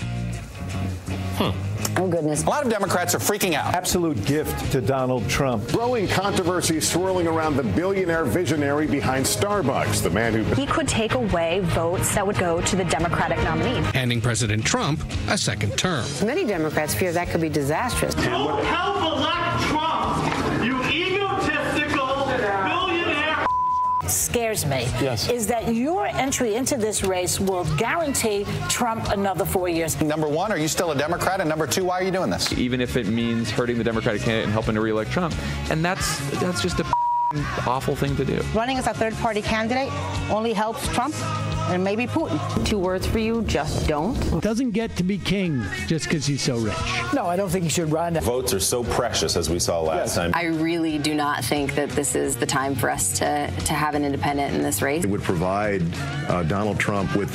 Speaker 17: Hmm. Oh, goodness. A lot of Democrats are freaking out.
Speaker 18: Absolute gift to Donald Trump.
Speaker 19: Growing controversy swirling around the billionaire visionary behind Starbucks, the man who.
Speaker 20: He could take away votes that would go to the Democratic nominee.
Speaker 21: Handing President Trump a second term.
Speaker 22: Many Democrats fear that could be disastrous.
Speaker 23: Don't help elect Trump,
Speaker 24: scares me
Speaker 16: Yes.
Speaker 24: is that your entry into this race will guarantee Trump another four years.
Speaker 17: Number one, are you still a Democrat? And number two, why are you doing this?
Speaker 25: even if it means hurting the Democratic candidate and helping to reelect Trump. And that's that's just a awful thing to do.
Speaker 22: Running as a third party candidate only helps Trump and maybe Putin. Two words for you just don't.
Speaker 26: Doesn't get to be king just because he's so rich.
Speaker 24: No, I don't think he should run.
Speaker 27: Votes are so precious, as we saw last time.
Speaker 28: I really do not think that this is the time for us to, to have an independent in this race.
Speaker 19: It would provide uh, Donald Trump with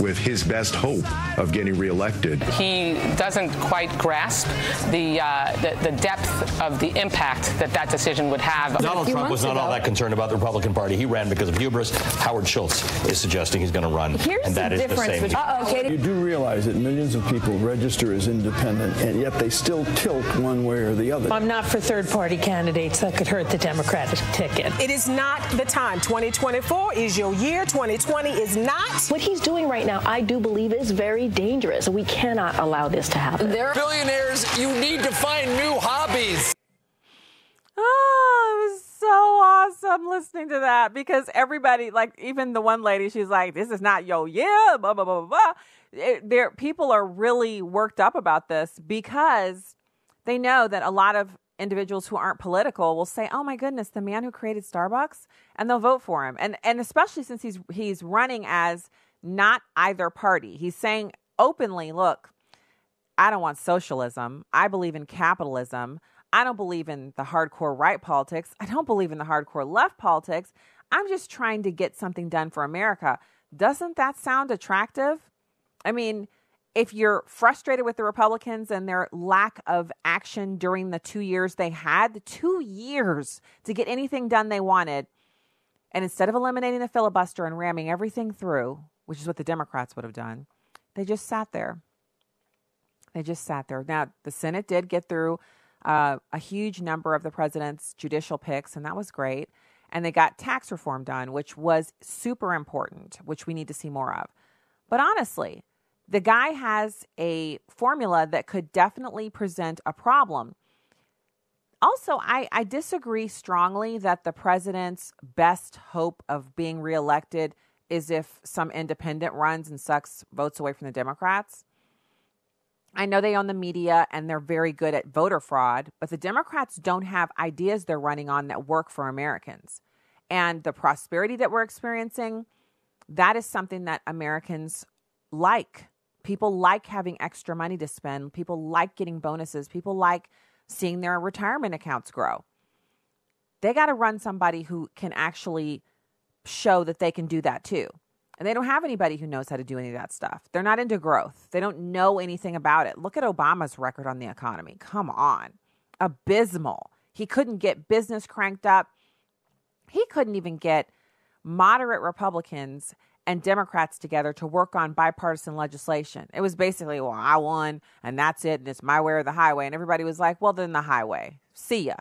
Speaker 19: with his best hope of getting reelected.
Speaker 29: He doesn't quite grasp the, uh, the the depth of the impact that that decision would have.
Speaker 30: Donald Trump was not all that concerned about the Republican Party. He ran because of hubris. Howard Schultz is suggesting he's going to run,
Speaker 22: Here's
Speaker 30: and that
Speaker 22: the
Speaker 30: is the
Speaker 22: difference
Speaker 30: same.
Speaker 22: between- Uh-oh, Katie.
Speaker 18: You do realize that millions of people register as independent, and yet they still tilt one way or the other.
Speaker 24: I'm not for third party candidates that could hurt the Democratic ticket.
Speaker 31: It is not the time. 2024 is your year. 2020 is not.
Speaker 32: What he's doing right now, I do believe, is very dangerous. We cannot allow this to happen.
Speaker 33: Billionaires, you need to find new hobbies.
Speaker 6: Oh, it was so awesome listening to that because everybody, like even the one lady, she's like, "This is not yo yeah," blah blah blah blah. blah. It, there, people are really worked up about this because they know that a lot of individuals who aren't political will say, "Oh my goodness, the man who created Starbucks," and they'll vote for him. And and especially since he's he's running as not either party. He's saying openly, "Look, I don't want socialism. I believe in capitalism. I don't believe in the hardcore right politics. I don't believe in the hardcore left politics. I'm just trying to get something done for America." Doesn't that sound attractive? I mean, if you're frustrated with the Republicans and their lack of action during the two years they had, the two years to get anything done they wanted, and instead of eliminating the filibuster and ramming everything through, which is what the Democrats would have done, they just sat there. They just sat there. Now, the Senate did get through uh, a huge number of the president's judicial picks, and that was great. And they got tax reform done, which was super important, which we need to see more of. But honestly, the guy has a formula that could definitely present a problem. Also, I, I disagree strongly that the president's best hope of being reelected is if some independent runs and sucks votes away from the Democrats. I know they own the media and they're very good at voter fraud, but the Democrats don't have ideas they're running on that work for Americans. And the prosperity that we're experiencing, that is something that Americans like. People like having extra money to spend. People like getting bonuses. People like seeing their retirement accounts grow. They got to run somebody who can actually show that they can do that too. And they don't have anybody who knows how to do any of that stuff. They're not into growth. They don't know anything about it. Look at Obama's record on the economy. Come on. Abysmal. He couldn't get business cranked up. He couldn't even get moderate Republicans and Democrats together to work on bipartisan legislation. It was basically, well, I won and that's it, and it's my way or the highway. And everybody was like, well, then the highway. See ya.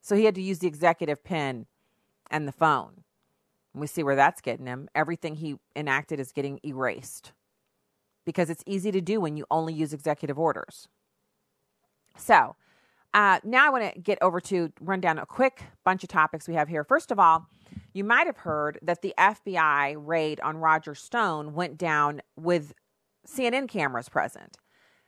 Speaker 6: So he had to use the executive pen and the phone. We see where that's getting him. Everything he enacted is getting erased because it's easy to do when you only use executive orders. So uh, now I want to get over to run down a quick bunch of topics we have here. First of all, you might have heard that the FBI raid on Roger Stone went down with CNN cameras present.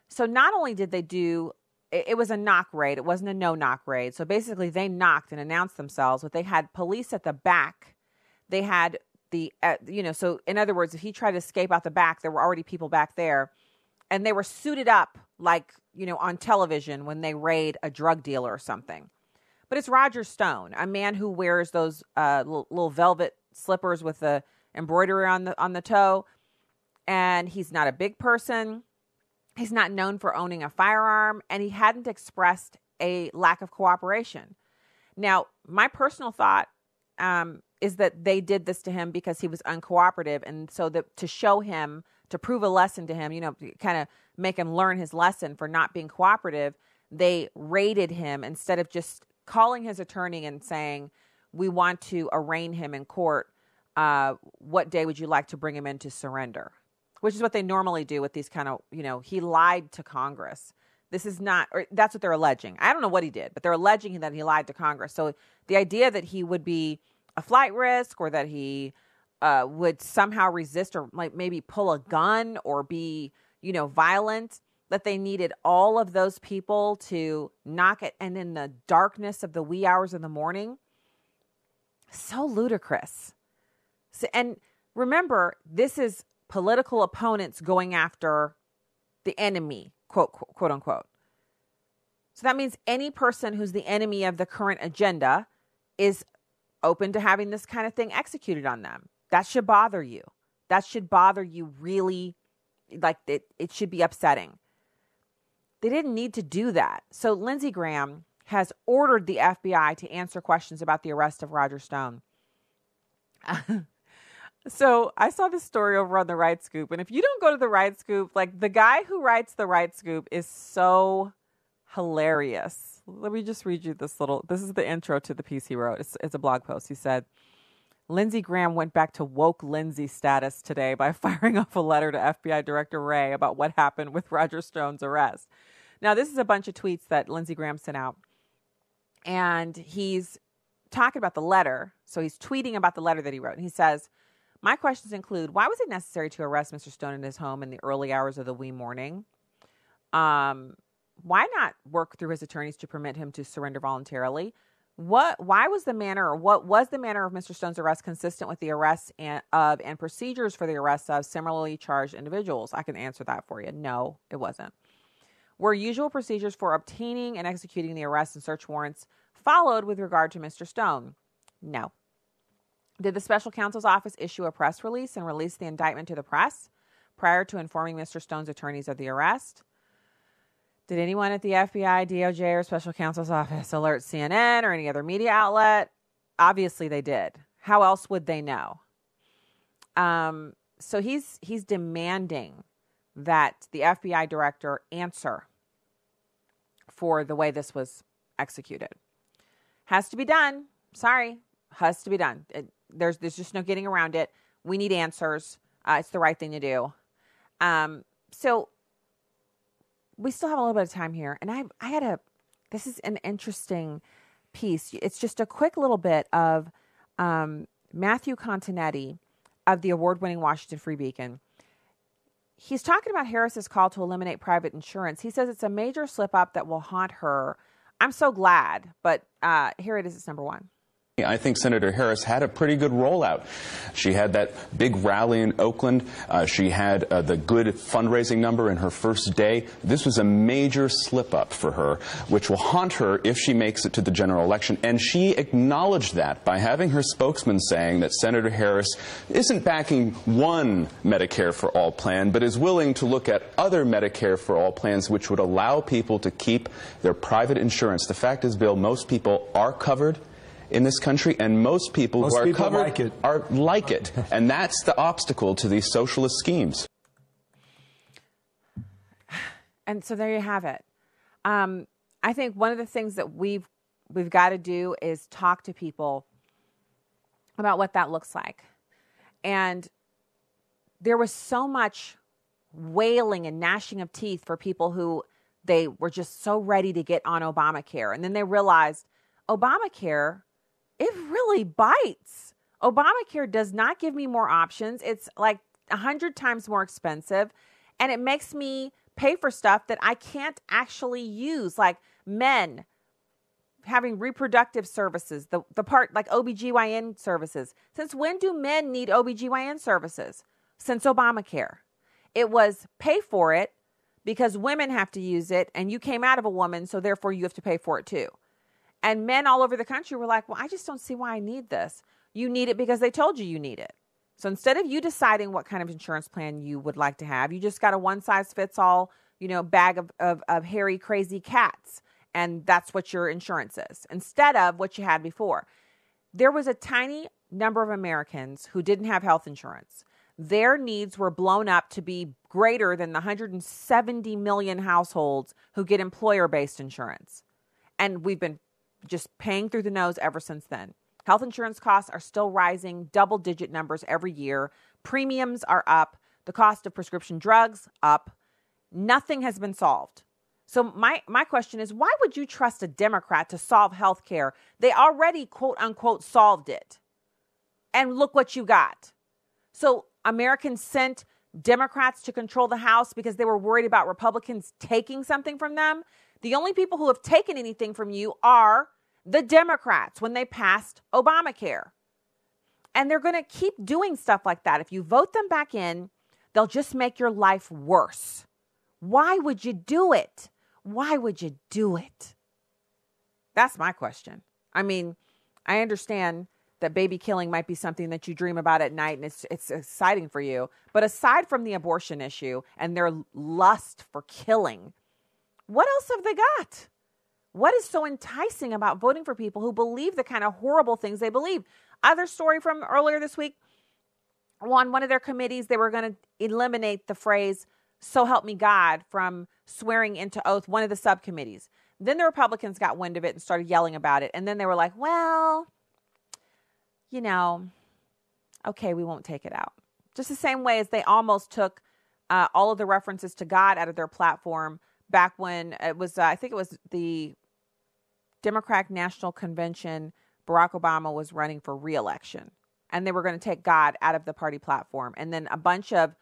Speaker 6: So not only did they do it, was a knock raid, it wasn't a no knock raid. So basically they knocked and announced themselves, but they had police at the back. They had the uh, you know, so in other words, if he tried to escape out the back, there were already people back there and they were suited up like, you know, on television when they raid a drug dealer or something. But it's Roger Stone, a man who wears those uh, little, little velvet slippers with the embroidery on the on the toe, and he's not a big person. He's not known for owning a firearm, and he hadn't expressed a lack of cooperation. Now, my personal thought um, is that they did this to him because he was uncooperative, and so that to show him to prove a lesson to him, you know, kind of make him learn his lesson for not being cooperative, they raided him instead of just calling his attorney and saying, We want to arraign him in court. Uh, what day would you like to bring him in to surrender? Which is what they normally do with these kind of, you know, he lied to Congress. This is not, or that's what they're alleging. I don't know what he did, but they're alleging that he lied to Congress. So the idea that he would be a flight risk or that he uh, would somehow resist or like maybe pull a gun or be, you know, violent that they needed all of those people to knock it. And in the darkness of the wee hours of the morning so ludicrous. So, and remember this is political opponents going after the enemy quote, quote quote unquote. So that means any person who's the enemy of the current agenda is open to having this kind of thing executed on them that should bother you that should bother you really like it, it should be upsetting they didn't need to do that. So Lindsey Graham has ordered the FBI to answer questions about the arrest of Roger Stone. so I saw this story over on the Right Scoop, and if you don't go to the Right Scoop, like the guy who writes the Right Scoop is so hilarious. Let me just read you this little. This is the intro to the piece he wrote. It's, it's a blog post. He said. Lindsey Graham went back to woke Lindsey status today by firing off a letter to FBI Director Wray about what happened with Roger Stone's arrest. Now, this is a bunch of tweets that Lindsey Graham sent out, and he's talking about the letter. So he's tweeting about the letter that he wrote. And he says, My questions include why was it necessary to arrest Mr. Stone in his home in the early hours of the wee morning? Um, Why not work through his attorneys to permit him to surrender voluntarily? What? Why was the manner, or what was the manner of Mr. Stone's arrest consistent with the arrests and, of and procedures for the arrests of similarly charged individuals? I can answer that for you. No, it wasn't. Were usual procedures for obtaining and executing the arrest and search warrants followed with regard to Mr. Stone? No. Did the special counsel's office issue a press release and release the indictment to the press prior to informing Mr. Stone's attorneys of the arrest? Did anyone at the FBI, DOJ, or special counsel's office alert CNN or any other media outlet? Obviously, they did. How else would they know? Um, so he's he's demanding that the FBI director answer for the way this was executed. Has to be done. Sorry, has to be done. It, there's there's just no getting around it. We need answers. Uh, it's the right thing to do. Um, so we still have a little bit of time here, and I I had a this is an interesting piece. It's just a quick little bit of um, Matthew Continetti of the award-winning Washington Free Beacon. He's talking about Harris's call to eliminate private insurance. He says it's a major slip up that will haunt her. I'm so glad, but uh, here it is. It's number one.
Speaker 34: I think Senator Harris had a pretty good rollout. She had that big rally in Oakland. Uh, she had uh, the good fundraising number in her first day. This was a major slip up for her, which will haunt her if she makes it to the general election. And she acknowledged that by having her spokesman saying that Senator Harris isn't backing one Medicare for All plan, but is willing to look at other Medicare for All plans which would allow people to keep their private insurance. The fact is, Bill, most people are covered in this country, and most people
Speaker 18: most
Speaker 34: who are
Speaker 18: people
Speaker 34: covered
Speaker 18: like it.
Speaker 34: are like it, and that's the obstacle to these socialist schemes.
Speaker 6: And so there you have it. Um, I think one of the things that we've we've got to do is talk to people about what that looks like. And there was so much wailing and gnashing of teeth for people who they were just so ready to get on Obamacare. And then they realized Obamacare, it really bites. Obamacare does not give me more options. It's like a hundred times more expensive. And it makes me pay for stuff that I can't actually use, like men having reproductive services, the, the part like OBGYN services. Since when do men need OBGYN services? Since Obamacare. It was pay for it because women have to use it and you came out of a woman, so therefore you have to pay for it too. And men all over the country were like, well, I just don't see why I need this. You need it because they told you you need it. So instead of you deciding what kind of insurance plan you would like to have, you just got a one size fits all, you know, bag of, of, of hairy, crazy cats. And that's what your insurance is instead of what you had before. There was a tiny number of Americans who didn't have health insurance. Their needs were blown up to be greater than the 170 million households who get employer based insurance. And we've been just paying through the nose ever since then. Health insurance costs are still rising double digit numbers every year. Premiums are up. The cost of prescription drugs up. Nothing has been solved. So my my question is why would you trust a Democrat to solve health care? They already quote unquote solved it. And look what you got. So Americans sent Democrats to control the House because they were worried about Republicans taking something from them. The only people who have taken anything from you are the Democrats when they passed Obamacare. And they're going to keep doing stuff like that. If you vote them back in, they'll just make your life worse. Why would you do it? Why would you do it? That's my question. I mean, I understand that baby killing might be something that you dream about at night and it's it's exciting for you. But aside from the abortion issue and their lust for killing, what else have they got? What is so enticing about voting for people who believe the kind of horrible things they believe? Other story from earlier this week on one of their committees, they were going to eliminate the phrase, so help me God, from swearing into oath, one of the subcommittees. Then the Republicans got wind of it and started yelling about it. And then they were like, well, you know, okay, we won't take it out. Just the same way as they almost took uh, all of the references to God out of their platform back when it was, uh, I think it was the Democratic National Convention, Barack Obama was running for reelection. And they were going to take God out of the party platform. And then a bunch of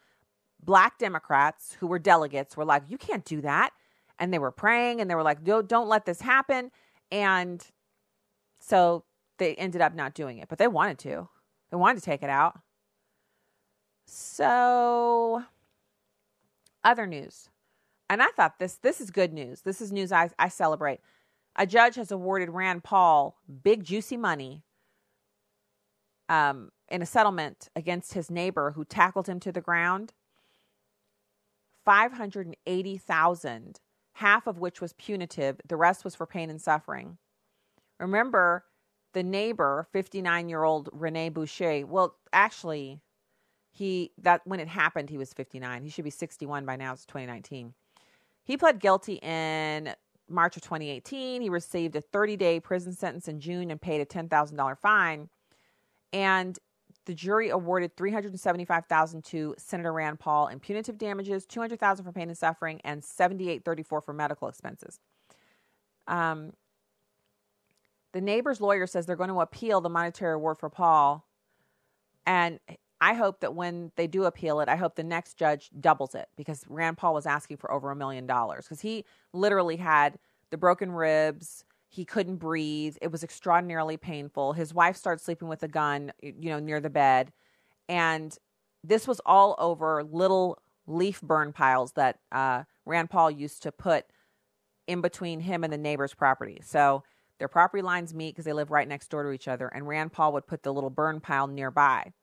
Speaker 6: black Democrats who were delegates were like, you can't do that. and they were praying and they were like, don't, don't let this happen. And so they ended up not doing it, but they wanted to. They wanted to take it out. So, other news. And I thought this this is good news. This is news I, I celebrate. A judge has awarded Rand Paul big juicy money um, in a settlement against his neighbor who tackled him to the ground. Five hundred and eighty thousand, half of which was punitive. The rest was for pain and suffering. Remember, the neighbor, fifty-nine-year-old Rene Boucher. Well, actually, he that when it happened, he was fifty-nine. He should be sixty-one by now. It's twenty nineteen. He pled guilty in March of 2018. He received a 30 day prison sentence in June and paid a $10,000 fine. And the jury awarded $375,000 to Senator Rand Paul in punitive damages, $200,000 for pain and suffering, and $78,34 for medical expenses. Um, the neighbor's lawyer says they're going to appeal the monetary award for Paul, and I hope that when they do appeal it, I hope the next judge doubles it because Rand Paul was asking for over a million dollars because he literally had the broken ribs. He couldn't breathe. It was extraordinarily painful. His wife started sleeping with a gun, you know, near the bed. And this was all over little leaf burn piles that uh, Rand Paul used to put in between him and the neighbor's property. So their property lines meet because they live right next door to each other. And Rand Paul would put the little burn pile nearby.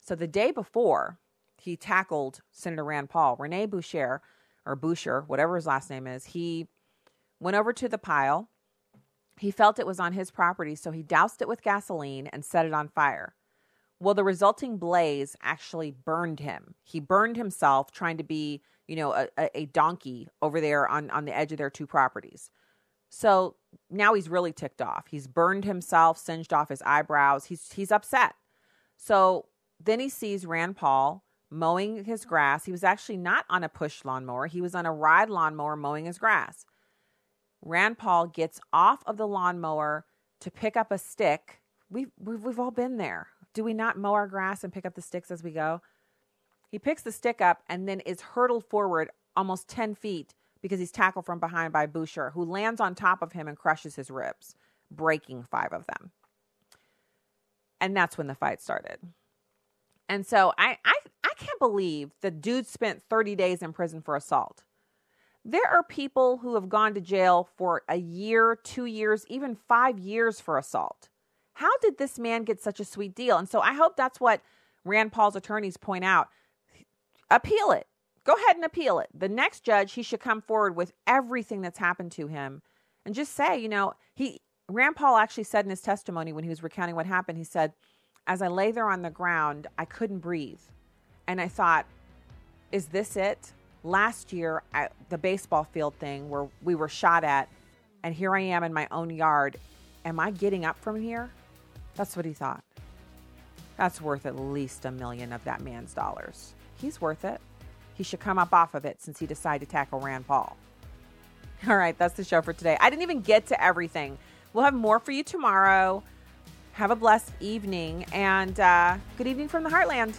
Speaker 6: So the day before he tackled Senator Rand Paul, Rene Boucher, or Boucher, whatever his last name is, he went over to the pile. He felt it was on his property, so he doused it with gasoline and set it on fire. Well, the resulting blaze actually burned him. He burned himself trying to be, you know, a, a donkey over there on, on the edge of their two properties. So now he's really ticked off. He's burned himself, singed off his eyebrows. He's he's upset. So then he sees Rand Paul mowing his grass. He was actually not on a push lawnmower, he was on a ride lawnmower mowing his grass. Rand Paul gets off of the lawnmower to pick up a stick. We've, we've, we've all been there. Do we not mow our grass and pick up the sticks as we go? He picks the stick up and then is hurtled forward almost 10 feet because he's tackled from behind by Boucher, who lands on top of him and crushes his ribs, breaking five of them. And that's when the fight started. And so I, I, I can't believe the dude spent 30 days in prison for assault. There are people who have gone to jail for a year, two years, even five years for assault. How did this man get such a sweet deal? And so I hope that's what Rand Paul's attorneys point out. Appeal it. Go ahead and appeal it. The next judge, he should come forward with everything that's happened to him and just say, you know, he Rand Paul actually said in his testimony when he was recounting what happened, he said, as I lay there on the ground, I couldn't breathe. And I thought, is this it? Last year at the baseball field thing where we were shot at, and here I am in my own yard. Am I getting up from here? That's what he thought. That's worth at least a million of that man's dollars. He's worth it. He should come up off of it since he decided to tackle Rand Paul. All right, that's the show for today. I didn't even get to everything. We'll have more for you tomorrow. Have a blessed evening and uh, good evening from the Heartland.